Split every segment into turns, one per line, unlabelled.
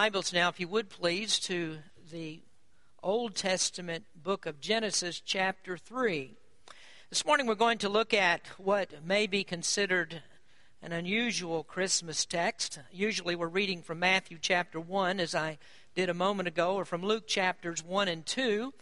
Bibles now, if you would please, to the Old Testament book of Genesis, chapter 3. This morning we're going to look at what may be considered an unusual Christmas text. Usually we're reading from Matthew chapter 1, as I did a moment ago, or from Luke chapters 1 and 2.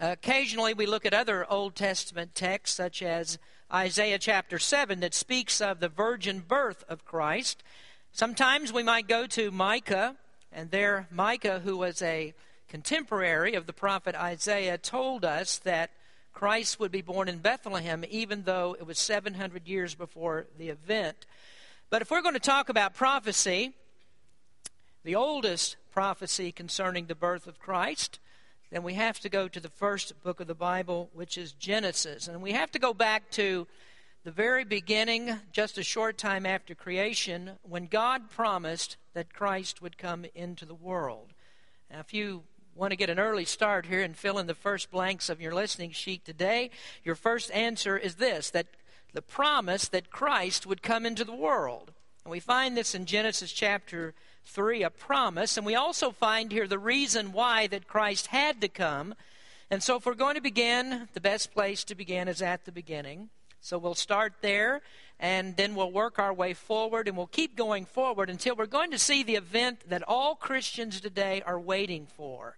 Uh, occasionally we look at other Old Testament texts, such as Isaiah chapter 7, that speaks of the virgin birth of Christ. Sometimes we might go to Micah, and there, Micah, who was a contemporary of the prophet Isaiah, told us that Christ would be born in Bethlehem, even though it was 700 years before the event. But if we're going to talk about prophecy, the oldest prophecy concerning the birth of Christ, then we have to go to the first book of the Bible, which is Genesis. And we have to go back to the very beginning, just a short time after creation, when God promised that Christ would come into the world. Now, if you want to get an early start here and fill in the first blanks of your listening sheet today, your first answer is this that the promise that Christ would come into the world. And we find this in Genesis chapter 3, a promise. And we also find here the reason why that Christ had to come. And so, if we're going to begin, the best place to begin is at the beginning. So we'll start there and then we'll work our way forward and we'll keep going forward until we're going to see the event that all Christians today are waiting for.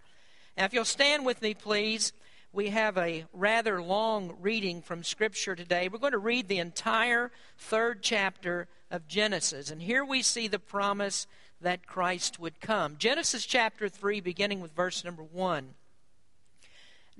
Now, if you'll stand with me, please, we have a rather long reading from Scripture today. We're going to read the entire third chapter of Genesis. And here we see the promise that Christ would come. Genesis chapter 3, beginning with verse number 1.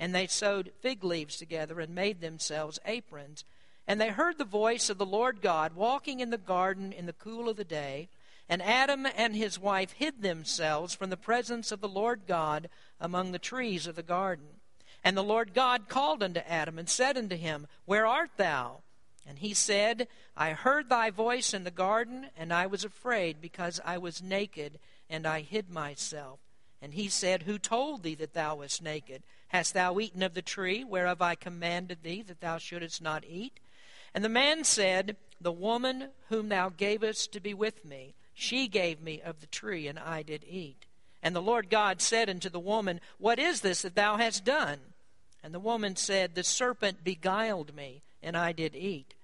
and they sewed fig leaves together and made themselves aprons. And they heard the voice of the Lord God walking in the garden in the cool of the day. And Adam and his wife hid themselves from the presence of the Lord God among the trees of the garden. And the Lord God called unto Adam and said unto him, Where art thou? And he said, I heard thy voice in the garden, and I was afraid because I was naked, and I hid myself. And he said, Who told thee that thou wast naked? Hast thou eaten of the tree whereof I commanded thee that thou shouldest not eat? And the man said, The woman whom thou gavest to be with me, she gave me of the tree, and I did eat. And the Lord God said unto the woman, What is this that thou hast done? And the woman said, The serpent beguiled me, and I did eat.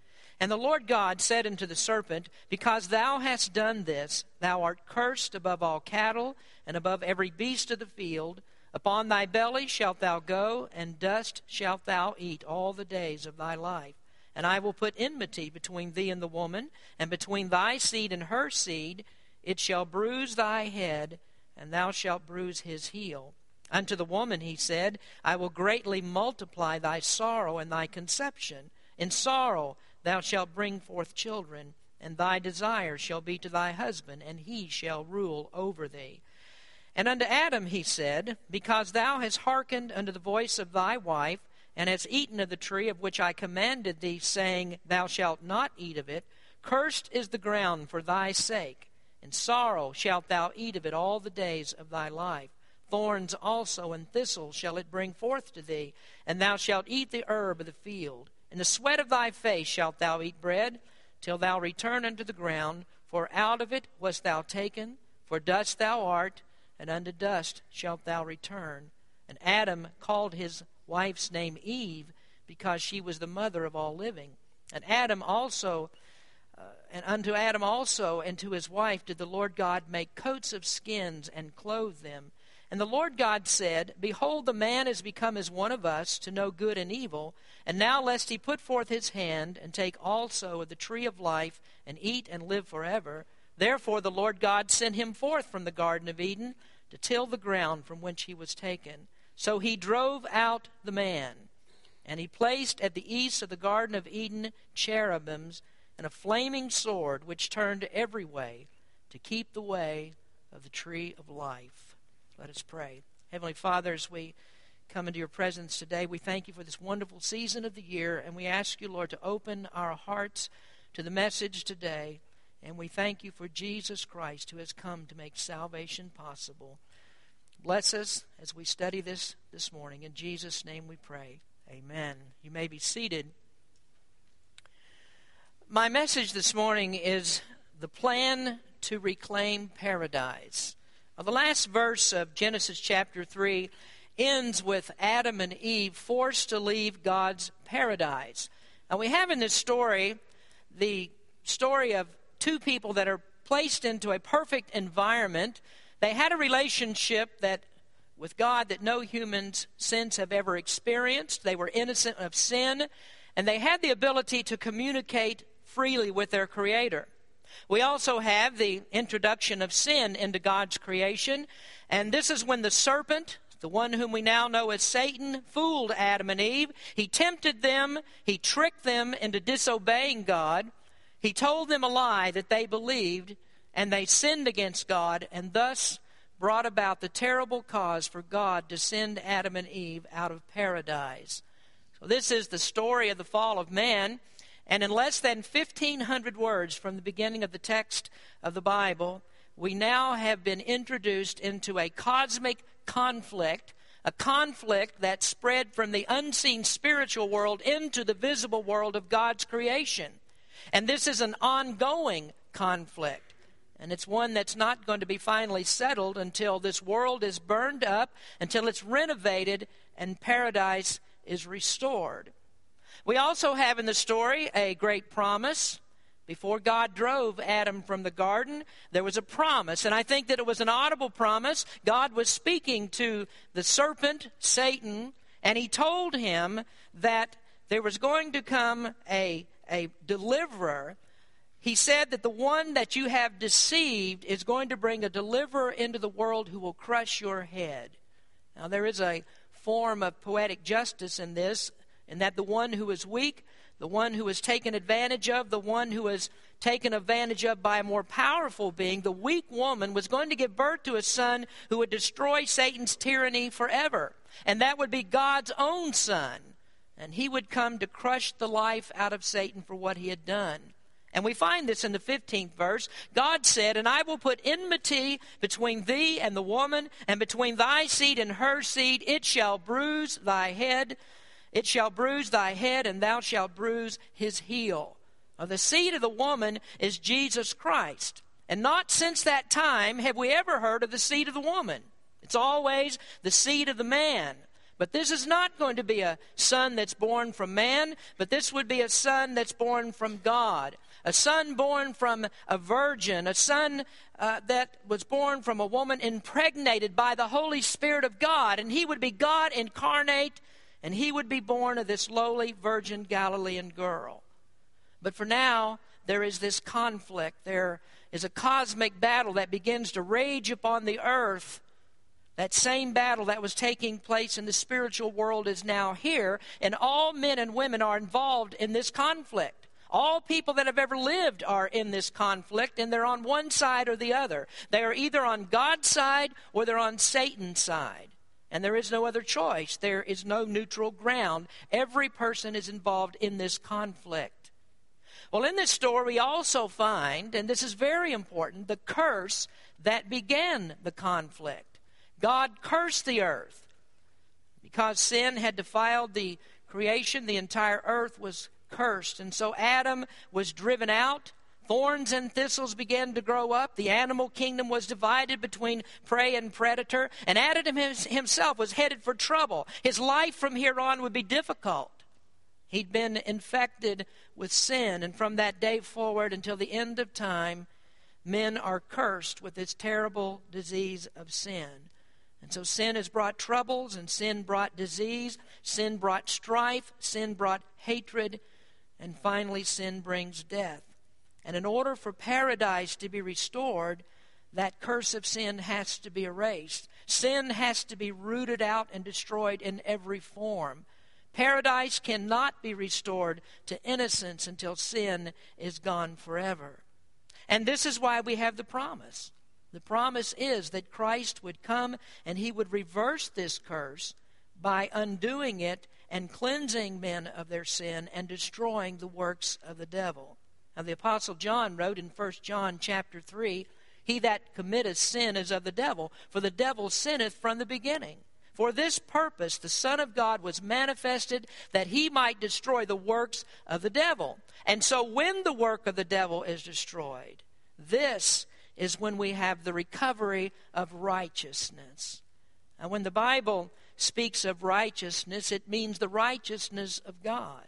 And the Lord God said unto the serpent, Because thou hast done this, thou art cursed above all cattle, and above every beast of the field. Upon thy belly shalt thou go, and dust shalt thou eat all the days of thy life. And I will put enmity between thee and the woman, and between thy seed and her seed. It shall bruise thy head, and thou shalt bruise his heel. Unto the woman he said, I will greatly multiply thy sorrow and thy conception. In sorrow thou shalt bring forth children, and thy desire shall be to thy husband, and he shall rule over thee. And unto Adam he said, Because thou hast hearkened unto the voice of thy wife, and hast eaten of the tree of which I commanded thee, saying, Thou shalt not eat of it, cursed is the ground for thy sake. and sorrow shalt thou eat of it all the days of thy life. Thorns also and thistles shall it bring forth to thee, and thou shalt eat the herb of the field. In the sweat of thy face shalt thou eat bread, till thou return unto the ground, for out of it wast thou taken, for dust thou art and unto dust shalt thou return. And Adam called his wife's name Eve, because she was the mother of all living. And Adam also, uh, and unto Adam also and to his wife did the Lord God make coats of skins and clothe them. And the Lord God said, Behold, the man is become as one of us to know good and evil. And now, lest he put forth his hand and take also of the tree of life and eat and live forever, therefore the Lord God sent him forth from the Garden of Eden to till the ground from whence he was taken. So he drove out the man. And he placed at the east of the Garden of Eden cherubims and a flaming sword which turned every way to keep the way of the tree of life. Let us pray. Heavenly Father, as we come into your presence today, we thank you for this wonderful season of the year, and we ask you, Lord, to open our hearts to the message today. And we thank you for Jesus Christ who has come to make salvation possible. Bless us as we study this this morning. In Jesus' name we pray. Amen. You may be seated. My message this morning is the plan to reclaim paradise. Well, the last verse of Genesis chapter 3 ends with Adam and Eve forced to leave God's paradise. Now, we have in this story the story of two people that are placed into a perfect environment. They had a relationship that with God that no humans since have ever experienced. They were innocent of sin, and they had the ability to communicate freely with their Creator. We also have the introduction of sin into God's creation, and this is when the serpent, the one whom we now know as Satan, fooled Adam and Eve. He tempted them, he tricked them into disobeying God. He told them a lie that they believed, and they sinned against God, and thus brought about the terrible cause for God to send Adam and Eve out of paradise. So, this is the story of the fall of man. And in less than 1,500 words from the beginning of the text of the Bible, we now have been introduced into a cosmic conflict, a conflict that spread from the unseen spiritual world into the visible world of God's creation. And this is an ongoing conflict. And it's one that's not going to be finally settled until this world is burned up, until it's renovated, and paradise is restored. We also have in the story a great promise. Before God drove Adam from the garden, there was a promise, and I think that it was an audible promise. God was speaking to the serpent, Satan, and he told him that there was going to come a, a deliverer. He said that the one that you have deceived is going to bring a deliverer into the world who will crush your head. Now, there is a form of poetic justice in this in that the one who is weak, the one who is taken advantage of, the one who is taken advantage of by a more powerful being, the weak woman was going to give birth to a son who would destroy Satan's tyranny forever. And that would be God's own son. And he would come to crush the life out of Satan for what he had done. And we find this in the 15th verse. God said, And I will put enmity between thee and the woman, and between thy seed and her seed. It shall bruise thy head, it shall bruise thy head, and thou shalt bruise his heel. Now, the seed of the woman is Jesus Christ. And not since that time have we ever heard of the seed of the woman. It's always the seed of the man. But this is not going to be a son that's born from man, but this would be a son that's born from God. A son born from a virgin, a son uh, that was born from a woman impregnated by the Holy Spirit of God. And he would be God incarnate and he would be born of this lowly virgin Galilean girl. But for now, there is this conflict. There is a cosmic battle that begins to rage upon the earth. That same battle that was taking place in the spiritual world is now here, and all men and women are involved in this conflict. All people that have ever lived are in this conflict, and they're on one side or the other. They are either on God's side or they're on Satan's side. And there is no other choice. There is no neutral ground. Every person is involved in this conflict. Well, in this story, we also find, and this is very important, the curse that began the conflict. God cursed the earth. Because sin had defiled the creation, the entire earth was cursed. And so Adam was driven out. Thorns and thistles began to grow up. The animal kingdom was divided between prey and predator. And Adam himself was headed for trouble. His life from here on would be difficult. He'd been infected with sin, and from that day forward until the end of time, men are cursed with this terrible disease of sin. And so sin has brought troubles, and sin brought disease, sin brought strife, sin brought hatred, and finally, sin brings death. And in order for paradise to be restored, that curse of sin has to be erased. Sin has to be rooted out and destroyed in every form. Paradise cannot be restored to innocence until sin is gone forever. And this is why we have the promise. The promise is that Christ would come and he would reverse this curse by undoing it and cleansing men of their sin and destroying the works of the devil. Now the apostle John wrote in 1 John chapter 3, he that committeth sin is of the devil, for the devil sinneth from the beginning. For this purpose the Son of God was manifested that he might destroy the works of the devil. And so when the work of the devil is destroyed, this is when we have the recovery of righteousness. And when the Bible speaks of righteousness, it means the righteousness of God.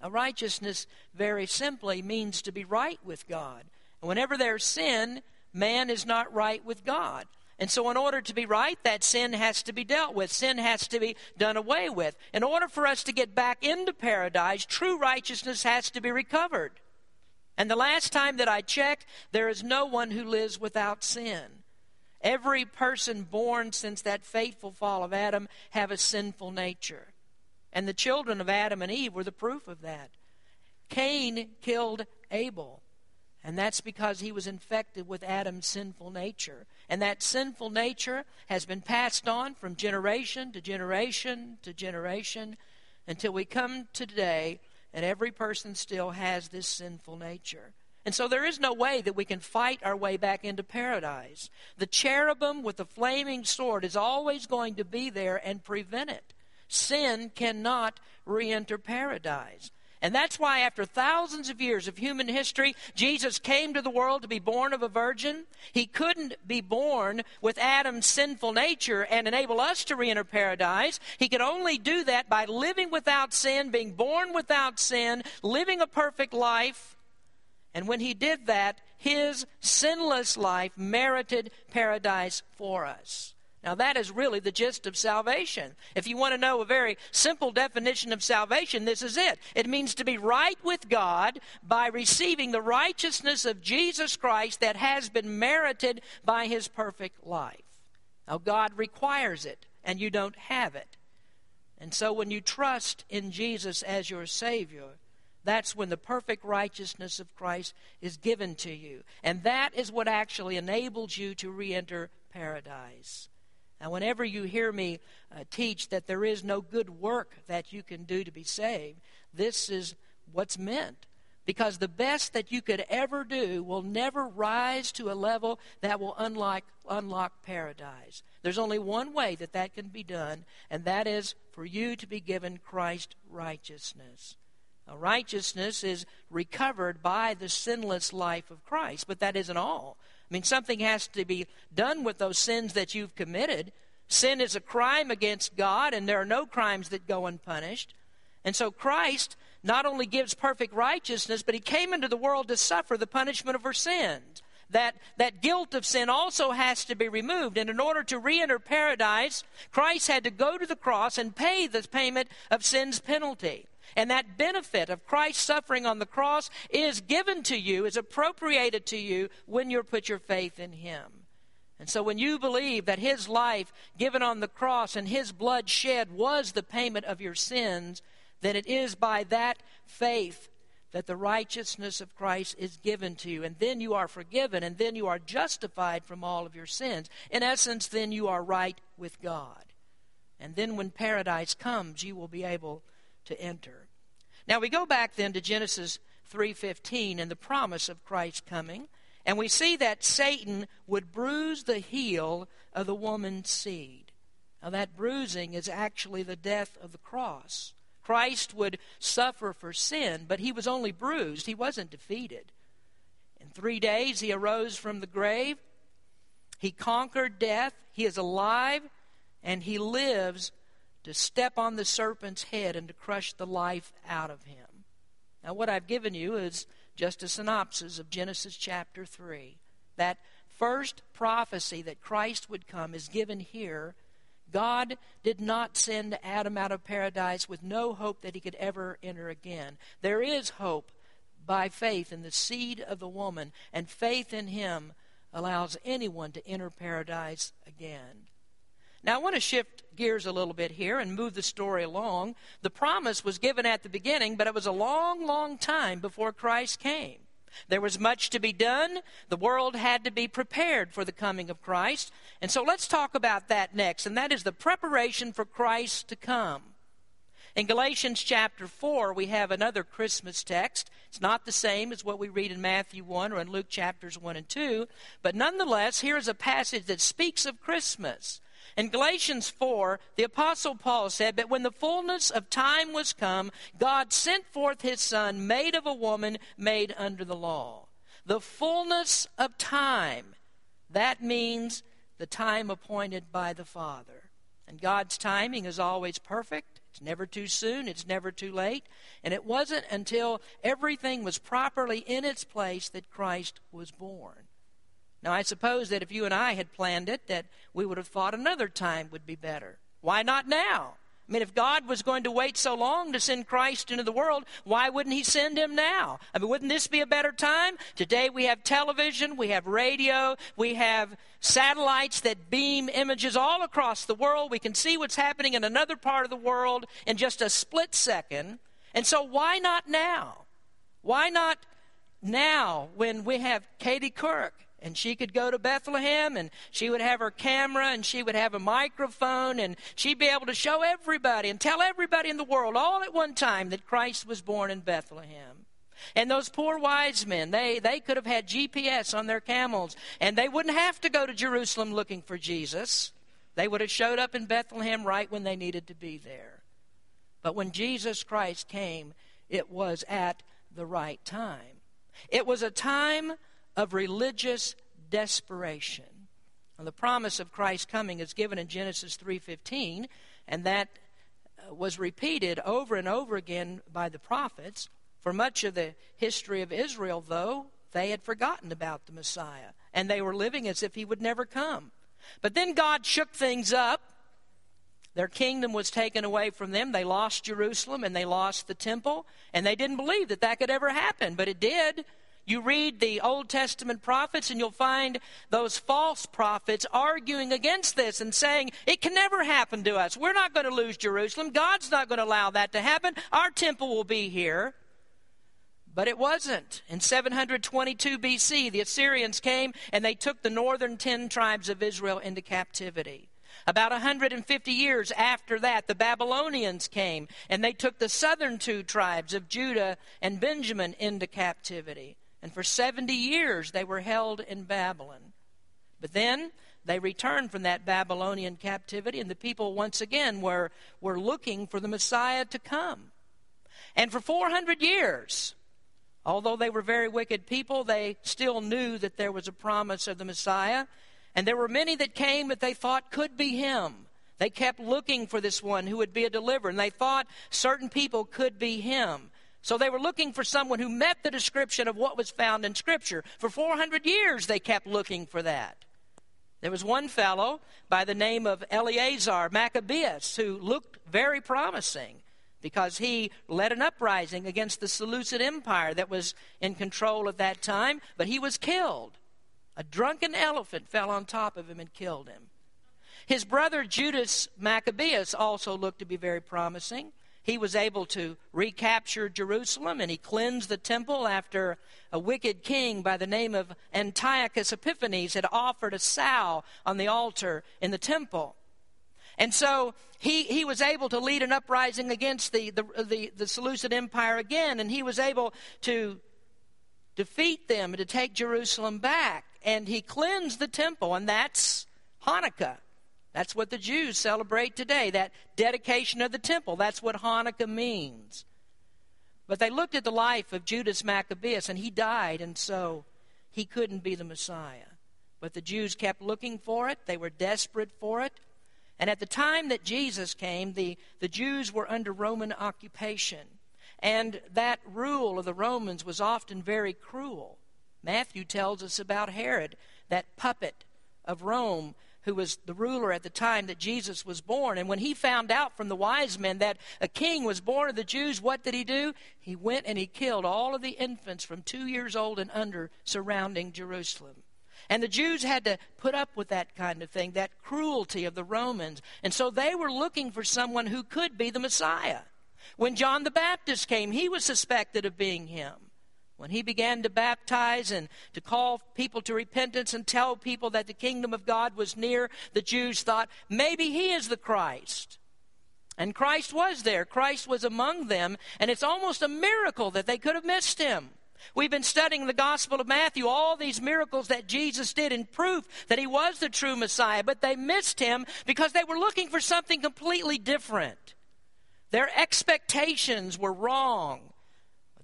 A righteousness, very simply, means to be right with God. And whenever there's sin, man is not right with God. And so, in order to be right, that sin has to be dealt with. Sin has to be done away with. In order for us to get back into paradise, true righteousness has to be recovered. And the last time that I checked, there is no one who lives without sin. Every person born since that fateful fall of Adam have a sinful nature. And the children of Adam and Eve were the proof of that. Cain killed Abel. And that's because he was infected with Adam's sinful nature. And that sinful nature has been passed on from generation to generation to generation until we come to today and every person still has this sinful nature. And so there is no way that we can fight our way back into paradise. The cherubim with the flaming sword is always going to be there and prevent it. Sin cannot re enter paradise. And that's why, after thousands of years of human history, Jesus came to the world to be born of a virgin. He couldn't be born with Adam's sinful nature and enable us to re enter paradise. He could only do that by living without sin, being born without sin, living a perfect life. And when he did that, his sinless life merited paradise for us. Now, that is really the gist of salvation. If you want to know a very simple definition of salvation, this is it. It means to be right with God by receiving the righteousness of Jesus Christ that has been merited by his perfect life. Now, God requires it, and you don't have it. And so, when you trust in Jesus as your Savior, that's when the perfect righteousness of Christ is given to you. And that is what actually enables you to re enter paradise. Now, whenever you hear me uh, teach that there is no good work that you can do to be saved, this is what's meant. Because the best that you could ever do will never rise to a level that will unlock, unlock paradise. There's only one way that that can be done, and that is for you to be given Christ righteousness. Now, righteousness is recovered by the sinless life of Christ, but that isn't all. I mean, something has to be done with those sins that you've committed. Sin is a crime against God, and there are no crimes that go unpunished. And so Christ not only gives perfect righteousness, but he came into the world to suffer the punishment of our sins. That, that guilt of sin also has to be removed. And in order to re enter paradise, Christ had to go to the cross and pay the payment of sin's penalty. And that benefit of Christ's suffering on the cross is given to you, is appropriated to you when you put your faith in Him. And so when you believe that His life given on the cross and His blood shed was the payment of your sins, then it is by that faith that the righteousness of Christ is given to you. And then you are forgiven, and then you are justified from all of your sins. In essence, then you are right with God. And then when paradise comes, you will be able to enter. Now we go back then to Genesis 3:15 and the promise of Christ's coming, and we see that Satan would bruise the heel of the woman's seed. Now that bruising is actually the death of the cross. Christ would suffer for sin, but he was only bruised. He wasn't defeated. In 3 days he arose from the grave. He conquered death. He is alive and he lives to step on the serpent's head and to crush the life out of him. Now, what I've given you is just a synopsis of Genesis chapter 3. That first prophecy that Christ would come is given here God did not send Adam out of paradise with no hope that he could ever enter again. There is hope by faith in the seed of the woman, and faith in him allows anyone to enter paradise again. Now, I want to shift gears a little bit here and move the story along. The promise was given at the beginning, but it was a long, long time before Christ came. There was much to be done. The world had to be prepared for the coming of Christ. And so let's talk about that next, and that is the preparation for Christ to come. In Galatians chapter 4, we have another Christmas text. It's not the same as what we read in Matthew 1 or in Luke chapters 1 and 2, but nonetheless, here is a passage that speaks of Christmas. In Galatians 4, the Apostle Paul said, But when the fullness of time was come, God sent forth his Son, made of a woman, made under the law. The fullness of time, that means the time appointed by the Father. And God's timing is always perfect. It's never too soon, it's never too late. And it wasn't until everything was properly in its place that Christ was born. Now, I suppose that if you and I had planned it, that we would have thought another time would be better. Why not now? I mean, if God was going to wait so long to send Christ into the world, why wouldn't He send Him now? I mean, wouldn't this be a better time? Today we have television, we have radio, we have satellites that beam images all across the world. We can see what's happening in another part of the world in just a split second. And so, why not now? Why not now when we have Katie Couric and she could go to Bethlehem and she would have her camera and she would have a microphone and she'd be able to show everybody and tell everybody in the world all at one time that Christ was born in Bethlehem. And those poor wise men, they, they could have had GPS on their camels and they wouldn't have to go to Jerusalem looking for Jesus. They would have showed up in Bethlehem right when they needed to be there. But when Jesus Christ came, it was at the right time. It was a time of religious desperation. And the promise of Christ's coming is given in Genesis 3:15, and that uh, was repeated over and over again by the prophets. For much of the history of Israel, though, they had forgotten about the Messiah, and they were living as if he would never come. But then God shook things up. Their kingdom was taken away from them. They lost Jerusalem and they lost the temple, and they didn't believe that that could ever happen, but it did. You read the Old Testament prophets, and you'll find those false prophets arguing against this and saying, It can never happen to us. We're not going to lose Jerusalem. God's not going to allow that to happen. Our temple will be here. But it wasn't. In 722 BC, the Assyrians came and they took the northern ten tribes of Israel into captivity. About 150 years after that, the Babylonians came and they took the southern two tribes of Judah and Benjamin into captivity. And for 70 years they were held in Babylon. But then they returned from that Babylonian captivity, and the people once again were, were looking for the Messiah to come. And for 400 years, although they were very wicked people, they still knew that there was a promise of the Messiah. And there were many that came that they thought could be him. They kept looking for this one who would be a deliverer, and they thought certain people could be him. So they were looking for someone who met the description of what was found in Scripture. For 400 years, they kept looking for that. There was one fellow by the name of Eleazar Maccabeus who looked very promising because he led an uprising against the Seleucid Empire that was in control at that time, but he was killed. A drunken elephant fell on top of him and killed him. His brother Judas Maccabeus also looked to be very promising he was able to recapture Jerusalem and he cleansed the temple after a wicked king by the name of Antiochus Epiphanes had offered a sow on the altar in the temple. And so he, he was able to lead an uprising against the, the, the, the Seleucid Empire again, and he was able to defeat them and to take Jerusalem back. And he cleansed the temple, and that's Hanukkah. That's what the Jews celebrate today, that dedication of the temple. That's what Hanukkah means. But they looked at the life of Judas Maccabeus, and he died, and so he couldn't be the Messiah. But the Jews kept looking for it, they were desperate for it. And at the time that Jesus came, the, the Jews were under Roman occupation. And that rule of the Romans was often very cruel. Matthew tells us about Herod, that puppet of Rome who was the ruler at the time that Jesus was born. And when he found out from the wise men that a king was born of the Jews, what did he do? He went and he killed all of the infants from two years old and under surrounding Jerusalem. And the Jews had to put up with that kind of thing, that cruelty of the Romans. And so they were looking for someone who could be the Messiah. When John the Baptist came, he was suspected of being him. When he began to baptize and to call people to repentance and tell people that the kingdom of God was near, the Jews thought, maybe he is the Christ. And Christ was there. Christ was among them. And it's almost a miracle that they could have missed him. We've been studying the Gospel of Matthew, all these miracles that Jesus did in proof that he was the true Messiah, but they missed him because they were looking for something completely different. Their expectations were wrong.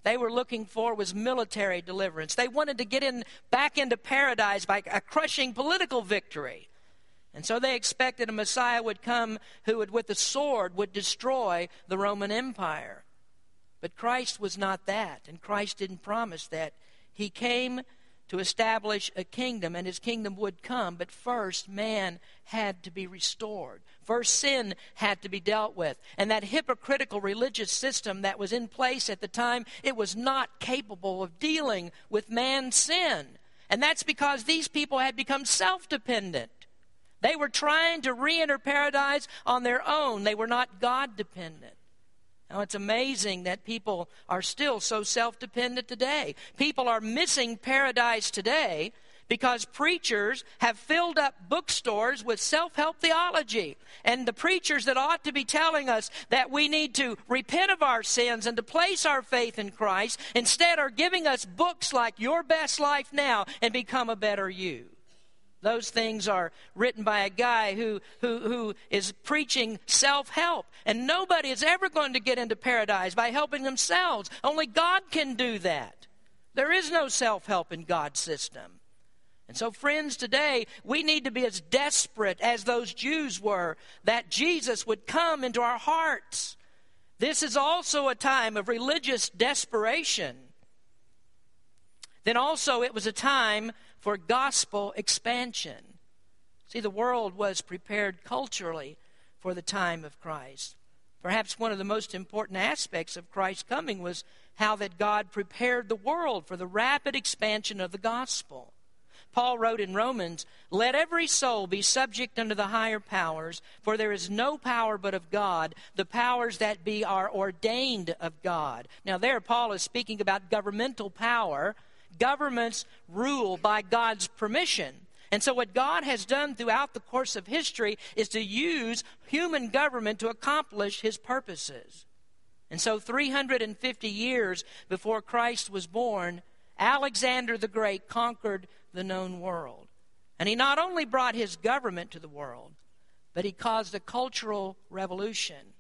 They were looking for was military deliverance. They wanted to get in back into paradise by a crushing political victory. And so they expected a Messiah would come who would with the sword would destroy the Roman Empire. But Christ was not that, and Christ didn't promise that. He came to establish a kingdom, and his kingdom would come, but first man had to be restored. First sin had to be dealt with. And that hypocritical religious system that was in place at the time, it was not capable of dealing with man's sin. And that's because these people had become self dependent. They were trying to re enter paradise on their own, they were not God dependent. Now, it's amazing that people are still so self dependent today. People are missing paradise today because preachers have filled up bookstores with self help theology. And the preachers that ought to be telling us that we need to repent of our sins and to place our faith in Christ instead are giving us books like Your Best Life Now and Become a Better You. Those things are written by a guy who, who, who is preaching self help. And nobody is ever going to get into paradise by helping themselves. Only God can do that. There is no self help in God's system. And so, friends, today we need to be as desperate as those Jews were that Jesus would come into our hearts. This is also a time of religious desperation. Then also, it was a time for gospel expansion. See, the world was prepared culturally for the time of Christ. Perhaps one of the most important aspects of Christ's coming was how that God prepared the world for the rapid expansion of the gospel. Paul wrote in Romans, Let every soul be subject unto the higher powers, for there is no power but of God. The powers that be are ordained of God. Now, there, Paul is speaking about governmental power governments rule by God's permission. And so, what God has done throughout the course of history is to use human government to accomplish his purposes. And so, 350 years before Christ was born, Alexander the Great conquered the known world. And he not only brought his government to the world, but he caused a cultural revolution.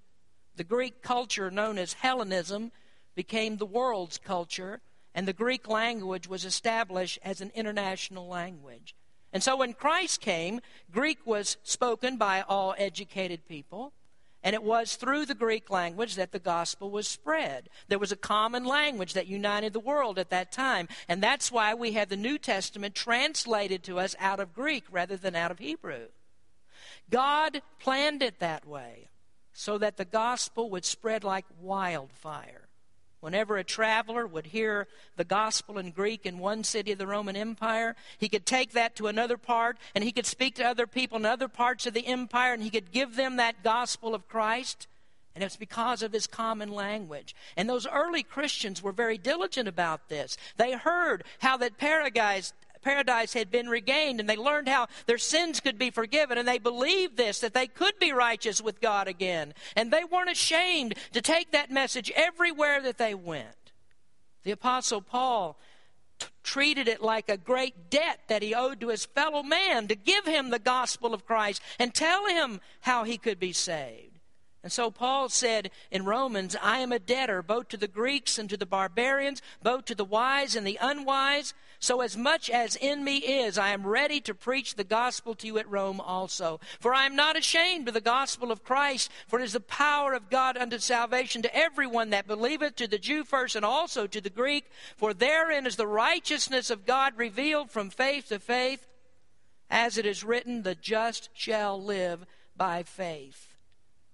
The Greek culture known as Hellenism became the world's culture, and the Greek language was established as an international language. And so when Christ came, Greek was spoken by all educated people, and it was through the Greek language that the gospel was spread. There was a common language that united the world at that time, and that's why we have the New Testament translated to us out of Greek rather than out of Hebrew. God planned it that way so that the gospel would spread like wildfire. Whenever a traveler would hear the gospel in Greek in one city of the Roman Empire, he could take that to another part and he could speak to other people in other parts of the empire and he could give them that gospel of Christ. And it's because of his common language. And those early Christians were very diligent about this. They heard how that paradise, paradise had been regained and they learned how their sins could be forgiven and they believed this that they could be righteous with God again and they weren't ashamed to take that message everywhere that they went the apostle Paul t- treated it like a great debt that he owed to his fellow man to give him the gospel of Christ and tell him how he could be saved and so Paul said in Romans, I am a debtor both to the Greeks and to the barbarians, both to the wise and the unwise. So as much as in me is, I am ready to preach the gospel to you at Rome also. For I am not ashamed of the gospel of Christ, for it is the power of God unto salvation to everyone that believeth, to the Jew first and also to the Greek. For therein is the righteousness of God revealed from faith to faith. As it is written, the just shall live by faith.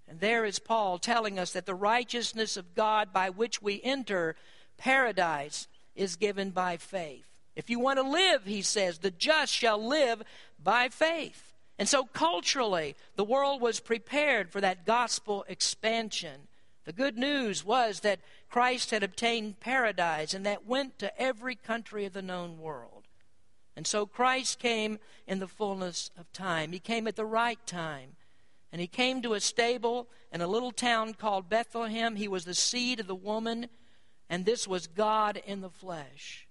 And there is Paul telling us that the righteousness of God by which we enter paradise is given by faith. If you want to live, he says, the just shall live by faith. And so, culturally, the world was prepared for that gospel expansion. The good news was that Christ had obtained paradise, and that went to every country of the known world. And so, Christ came in the fullness of time. He came at the right time. And he came to a stable in a little town called Bethlehem. He was the seed of the woman, and this was God in the flesh.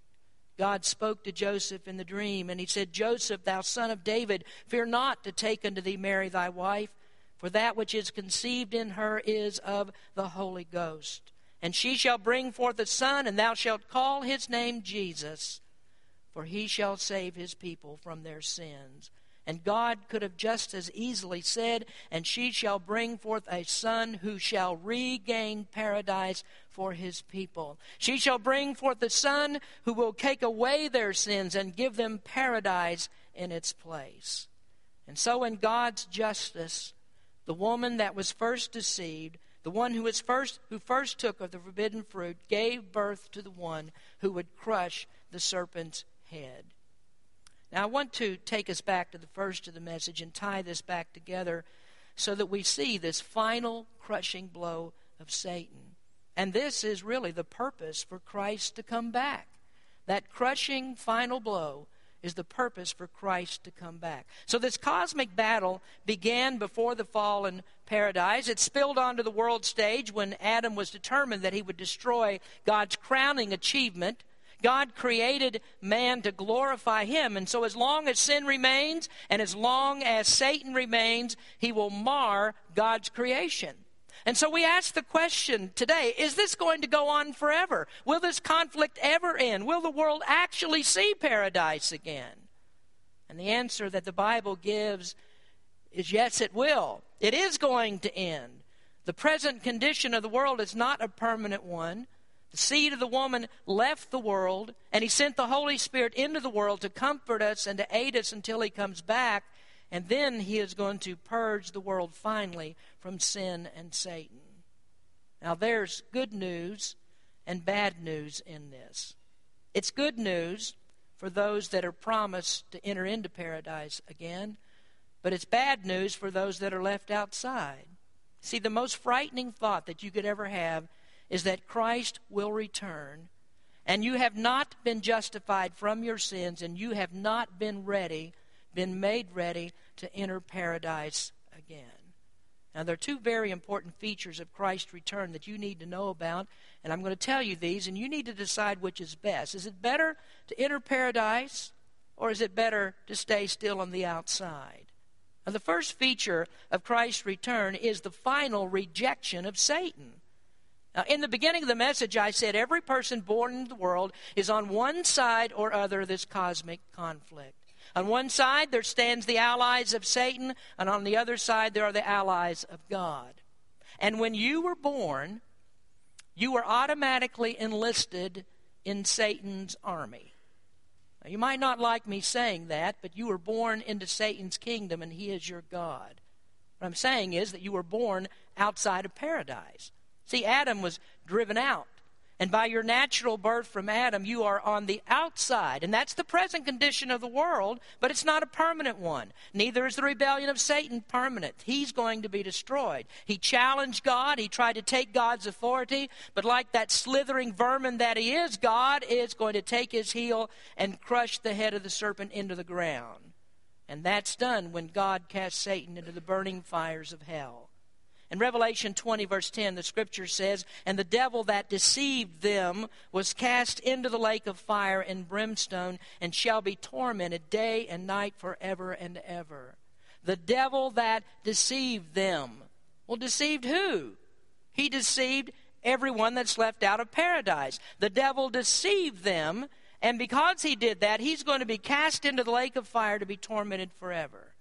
God spoke to Joseph in the dream, and he said, Joseph, thou son of David, fear not to take unto thee Mary thy wife, for that which is conceived in her is of the Holy Ghost. And she shall bring forth a son, and thou shalt call his name Jesus, for he shall save his people from their sins. And God could have just as easily said, And she shall bring forth a son who shall regain paradise for his people. She shall bring forth a son who will take away their sins and give them paradise in its place. And so, in God's justice, the woman that was first deceived, the one who was first who first took of the forbidden fruit, gave birth to the one who would crush the serpent's head. Now, I want to take us back to the first of the message and tie this back together so that we see this final crushing blow of Satan. And this is really the purpose for Christ to come back. That crushing final blow is the purpose for Christ to come back. So, this cosmic battle began before the fall in paradise. It spilled onto the world stage when Adam was determined that he would destroy God's crowning achievement God created man to glorify him. And so, as long as sin remains and as long as Satan remains, he will mar God's creation. And so we ask the question today is this going to go on forever? Will this conflict ever end? Will the world actually see paradise again? And the answer that the Bible gives is yes, it will. It is going to end. The present condition of the world is not a permanent one. The seed of the woman left the world, and he sent the Holy Spirit into the world to comfort us and to aid us until he comes back. And then he is going to purge the world finally from sin and Satan. Now, there's good news and bad news in this. It's good news for those that are promised to enter into paradise again, but it's bad news for those that are left outside. See, the most frightening thought that you could ever have is that Christ will return, and you have not been justified from your sins, and you have not been ready, been made ready to enter paradise again. Now, there are two very important features of Christ's return that you need to know about, and I'm going to tell you these, and you need to decide which is best. Is it better to enter paradise, or is it better to stay still on the outside? Now, the first feature of Christ's return is the final rejection of Satan. Now, in the beginning of the message, I said every person born in the world is on one side or other of this cosmic conflict. On one side, there stands the allies of Satan, and on the other side, there are the allies of God. And when you were born, you were automatically enlisted in Satan's army. Now, you might not like me saying that, but you were born into Satan's kingdom, and he is your God. What I'm saying is that you were born outside of paradise. See, Adam was driven out. And by your natural birth from Adam, you are on the outside. And that's the present condition of the world, but it's not a permanent one. Neither is the rebellion of Satan permanent. He's going to be destroyed. He challenged God, he tried to take God's authority, but like that slithering vermin that he is, God is going to take his heel and crush the head of the serpent into the ground. And that's done when God casts Satan into the burning fires of hell. In Revelation 20, verse 10, the scripture says, And the devil that deceived them was cast into the lake of fire and brimstone, and shall be tormented day and night forever and ever. The devil that deceived them. Well, deceived who? He deceived everyone that's left out of paradise. The devil deceived them, and because he did that, he's going to be cast into the lake of fire to be tormented forever.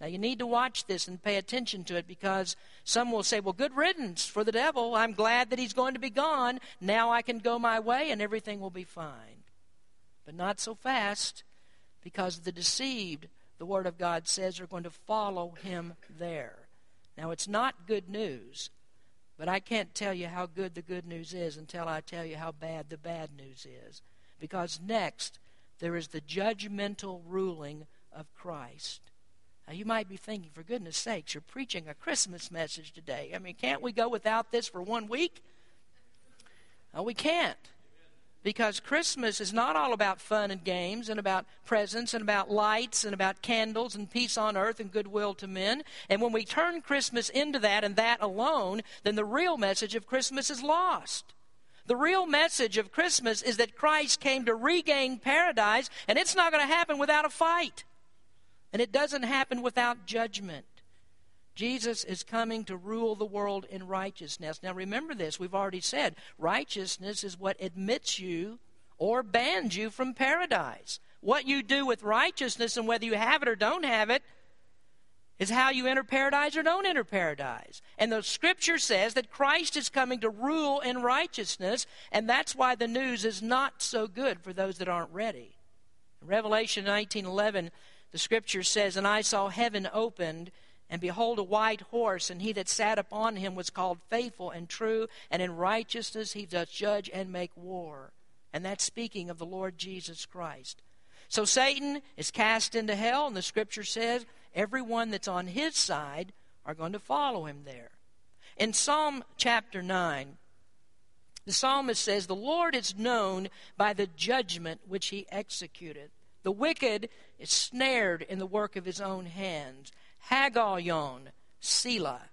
Now, you need to watch this and pay attention to it because some will say, Well, good riddance for the devil. I'm glad that he's going to be gone. Now I can go my way and everything will be fine. But not so fast because the deceived the Word of God says, are going to follow him there. Now, it's not good news, but I can't tell you how good the good news is until I tell you how bad the bad news is. Because next, there is the judgmental ruling of Christ. Now, you might be thinking, for goodness sakes, you're preaching a Christmas message today. I mean, can't we go without this for one week? No, we can't. Because Christmas is not all about fun and games and about presents and about lights and about candles and peace on earth and goodwill to men. And when we turn Christmas into that and that alone, then the real message of Christmas is lost. The real message of Christmas is that Christ came to regain paradise, and it's not going to happen without a fight. And it doesn't happen without judgment. Jesus is coming to rule the world in righteousness. Now remember this, we've already said righteousness is what admits you or bans you from paradise. What you do with righteousness and whether you have it or don't have it is how you enter paradise or don't enter paradise. And the scripture says that Christ is coming to rule in righteousness, and that's why the news is not so good for those that aren't ready. In Revelation 19:11 the scripture says, And I saw heaven opened, and behold, a white horse, and he that sat upon him was called faithful and true, and in righteousness he doth judge and make war. And that's speaking of the Lord Jesus Christ. So Satan is cast into hell, and the scripture says everyone that's on his side are going to follow him there. In Psalm chapter 9, the psalmist says, The Lord is known by the judgment which he executed. The wicked is snared in the work of his own hands. Higgaion, Selah.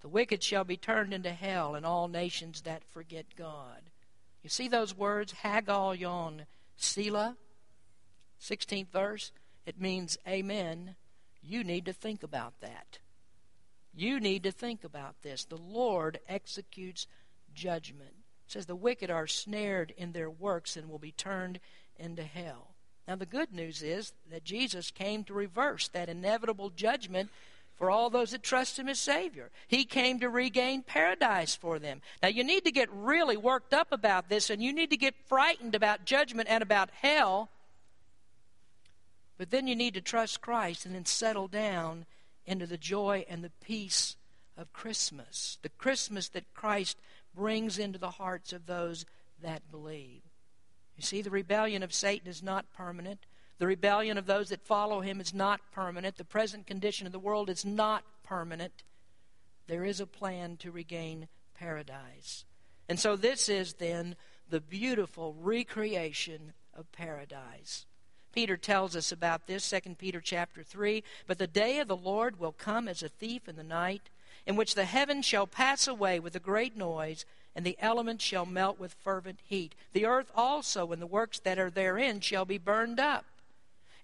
The wicked shall be turned into hell, and all nations that forget God. You see those words, Higgaion, Selah? 16th verse. It means, Amen. You need to think about that. You need to think about this. The Lord executes judgment. It says the wicked are snared in their works and will be turned into hell. Now, the good news is that Jesus came to reverse that inevitable judgment for all those that trust Him as Savior. He came to regain paradise for them. Now, you need to get really worked up about this, and you need to get frightened about judgment and about hell. But then you need to trust Christ and then settle down into the joy and the peace of Christmas, the Christmas that Christ brings into the hearts of those that believe. You see, the rebellion of Satan is not permanent. The rebellion of those that follow him is not permanent. The present condition of the world is not permanent. There is a plan to regain paradise. And so this is then the beautiful recreation of paradise. Peter tells us about this, 2 Peter chapter 3. But the day of the Lord will come as a thief in the night, in which the heavens shall pass away with a great noise and the elements shall melt with fervent heat. The earth also and the works that are therein shall be burned up.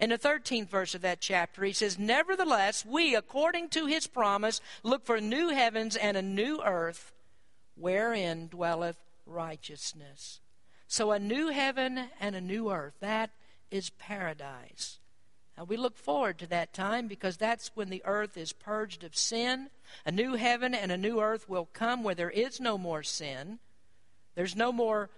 In the 13th verse of that chapter, he says, Nevertheless, we, according to his promise, look for new heavens and a new earth, wherein dwelleth righteousness. So, a new heaven and a new earth, that is paradise. Now, we look forward to that time because that's when the earth is purged of sin. A new heaven and a new earth will come where there is no more sin. There's no more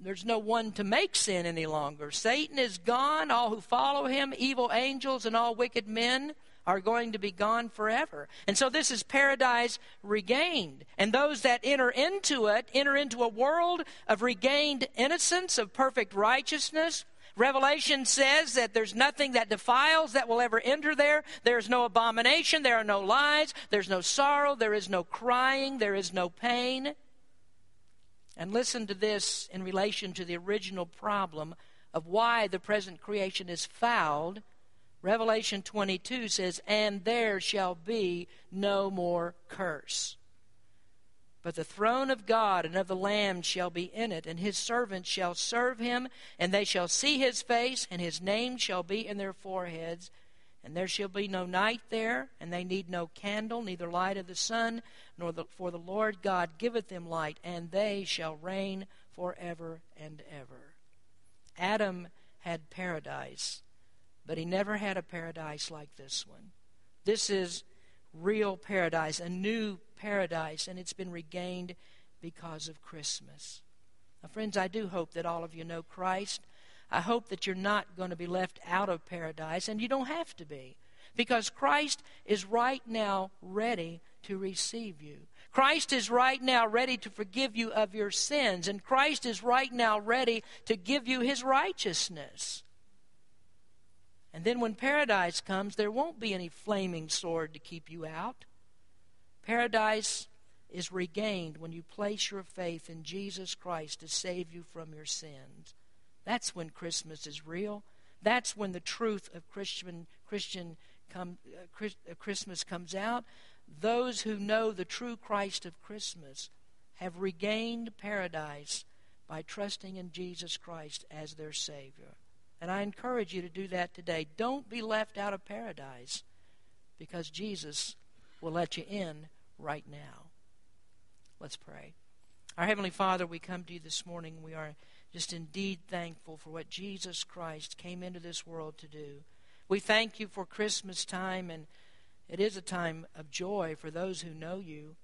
there's no one to make sin any longer. Satan is gone. All who follow him, evil angels and all wicked men, are going to be gone forever. And so this is paradise regained. And those that enter into it enter into a world of regained innocence, of perfect righteousness, Revelation says that there's nothing that defiles that will ever enter there. There's no abomination. There are no lies. There's no sorrow. There is no crying. There is no pain. And listen to this in relation to the original problem of why the present creation is fouled. Revelation 22 says, And there shall be no more curse. But the throne of God and of the Lamb shall be in it, and his servants shall serve him, and they shall see his face, and his name shall be in their foreheads. And there shall be no night there, and they need no candle, neither light of the sun, nor the, for the Lord God giveth them light, and they shall reign forever and ever. Adam had paradise, but he never had a paradise like this one. This is real paradise, a new paradise, and it's been regained because of Christmas. Now, friends, I do hope that all of you know Christ. I hope that you're not going to be left out of paradise, and you don't have to be, because Christ is right now ready to receive you. Christ is right now ready to forgive you of your sins, and Christ is right now ready to give you his righteousness. And then when paradise comes, there won't be any flaming sword to keep you out. Paradise is regained when you place your faith in Jesus Christ to save you from your sins. That's when Christmas is real. That's when the truth of Christian Christian come, uh, uh, Christmas comes out. Those who know the true Christ of Christmas have regained paradise by trusting in Jesus Christ as their Savior. And I encourage you to do that today. Don't be left out of paradise because Jesus will let you in right now. Let's pray. Our Heavenly Father, we come to you this morning. We are just indeed thankful for what Jesus Christ came into this world to do. We thank you for Christmas time, and it is a time of joy for those who know you.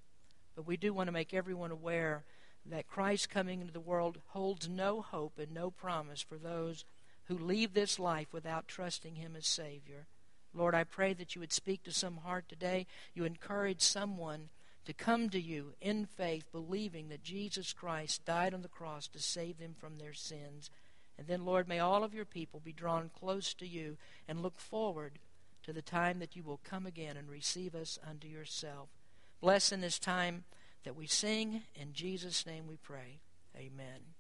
But we do want to make everyone aware that Christ coming into the world holds no hope and no promise for those who leave this life without trusting Him as Savior. Lord, I pray that you would speak to some heart today. You encourage someone to come to you in faith, believing that Jesus Christ died on the cross to save them from their sins. And then, Lord, may all of your people be drawn close to you and look forward to the time that you will come again and receive us unto yourself. Bless in this time that we sing. In Jesus' name we pray. Amen.